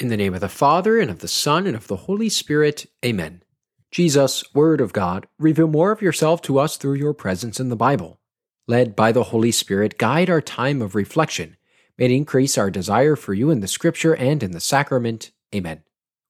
In the name of the Father, and of the Son, and of the Holy Spirit. Amen. Jesus, Word of God, reveal more of yourself to us through your presence in the Bible. Led by the Holy Spirit, guide our time of reflection. May it increase our desire for you in the Scripture and in the sacrament. Amen.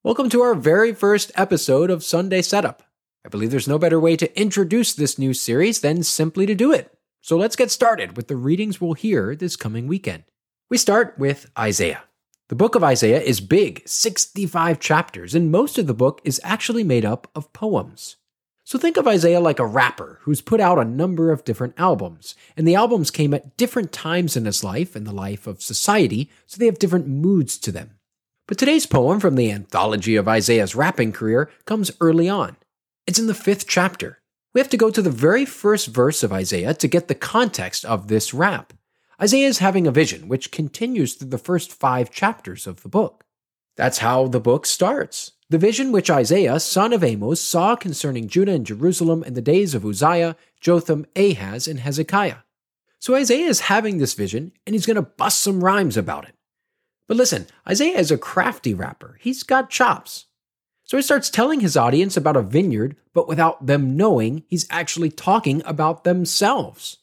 Welcome to our very first episode of Sunday Setup. I believe there's no better way to introduce this new series than simply to do it. So let's get started with the readings we'll hear this coming weekend. We start with Isaiah. The book of Isaiah is big, 65 chapters, and most of the book is actually made up of poems. So think of Isaiah like a rapper who's put out a number of different albums, and the albums came at different times in his life and the life of society, so they have different moods to them. But today's poem from the anthology of Isaiah's rapping career comes early on. It's in the fifth chapter. We have to go to the very first verse of Isaiah to get the context of this rap. Isaiah is having a vision which continues through the first five chapters of the book. That's how the book starts. The vision which Isaiah, son of Amos, saw concerning Judah and Jerusalem in the days of Uzziah, Jotham, Ahaz, and Hezekiah. So Isaiah is having this vision, and he's going to bust some rhymes about it. But listen, Isaiah is a crafty rapper. He's got chops. So he starts telling his audience about a vineyard, but without them knowing, he's actually talking about themselves.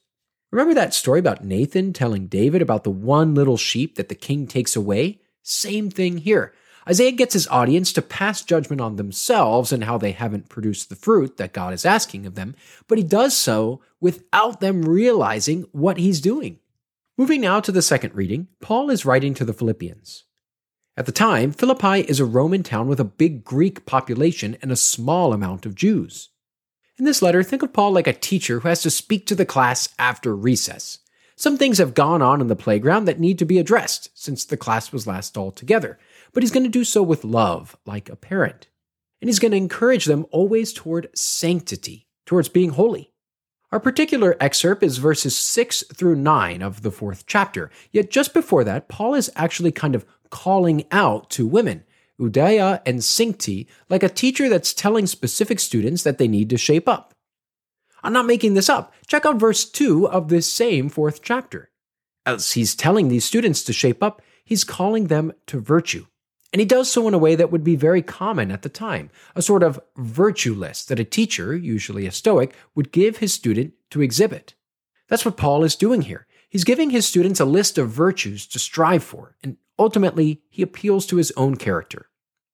Remember that story about Nathan telling David about the one little sheep that the king takes away? Same thing here. Isaiah gets his audience to pass judgment on themselves and how they haven't produced the fruit that God is asking of them, but he does so without them realizing what he's doing. Moving now to the second reading, Paul is writing to the Philippians. At the time, Philippi is a Roman town with a big Greek population and a small amount of Jews. In this letter, think of Paul like a teacher who has to speak to the class after recess. Some things have gone on in the playground that need to be addressed since the class was last all together, but he's going to do so with love, like a parent. And he's going to encourage them always toward sanctity, towards being holy. Our particular excerpt is verses 6 through 9 of the fourth chapter, yet just before that, Paul is actually kind of calling out to women Euodia and Syntyche, like a teacher that's telling specific students that they need to shape up. I'm not making this up. Check out verse 2 of this same fourth chapter. As he's telling these students to shape up, he's calling them to virtue. And he does so in a way that would be very common at the time, a sort of virtue list that a teacher, usually a Stoic, would give his student to exhibit. That's what Paul is doing here. He's giving his students a list of virtues to strive for, and ultimately, he appeals to his own character.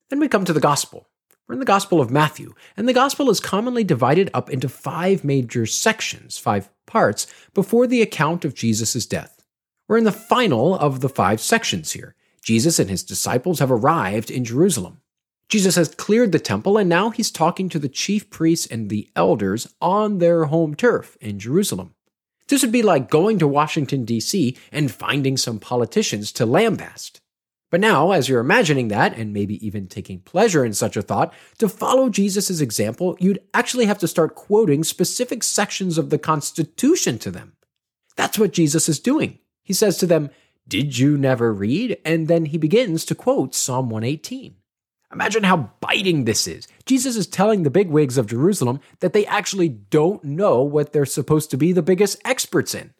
Then we come to the Gospel. We're in the Gospel of Matthew, and the Gospel is commonly divided up into five major sections, five parts, before the account of Jesus' death. We're in the final of the five sections here. Jesus and his disciples have arrived in Jerusalem. Jesus has cleared the temple, and now he's talking to the chief priests and the elders on their home turf in Jerusalem. This would be like going to Washington, D.C. and finding some politicians to lambast. But now, as you're imagining that, and maybe even taking pleasure in such a thought, to follow Jesus' example, you'd actually have to start quoting specific sections of the Constitution to them. That's what Jesus is doing. He says to them, Did you never read? And then he begins to quote Psalm 118. Imagine how biting this is. Jesus is telling the bigwigs of Jerusalem that they actually don't know what they're supposed to be the biggest experts in.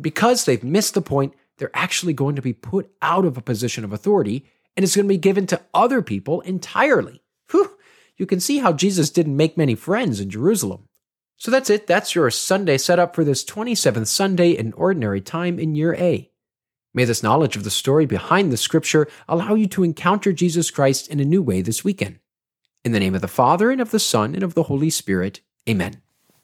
Because they've missed the point, they're actually going to be put out of a position of authority and it's going to be given to other people entirely. Whew, you can see how Jesus didn't make many friends in Jerusalem. So that's it. That's your Sunday setup for this 27th Sunday in Ordinary Time in Year A. May this knowledge of the story behind the scripture allow you to encounter Jesus Christ in a new way this weekend. In the name of the Father, and of the Son, and of the Holy Spirit, amen.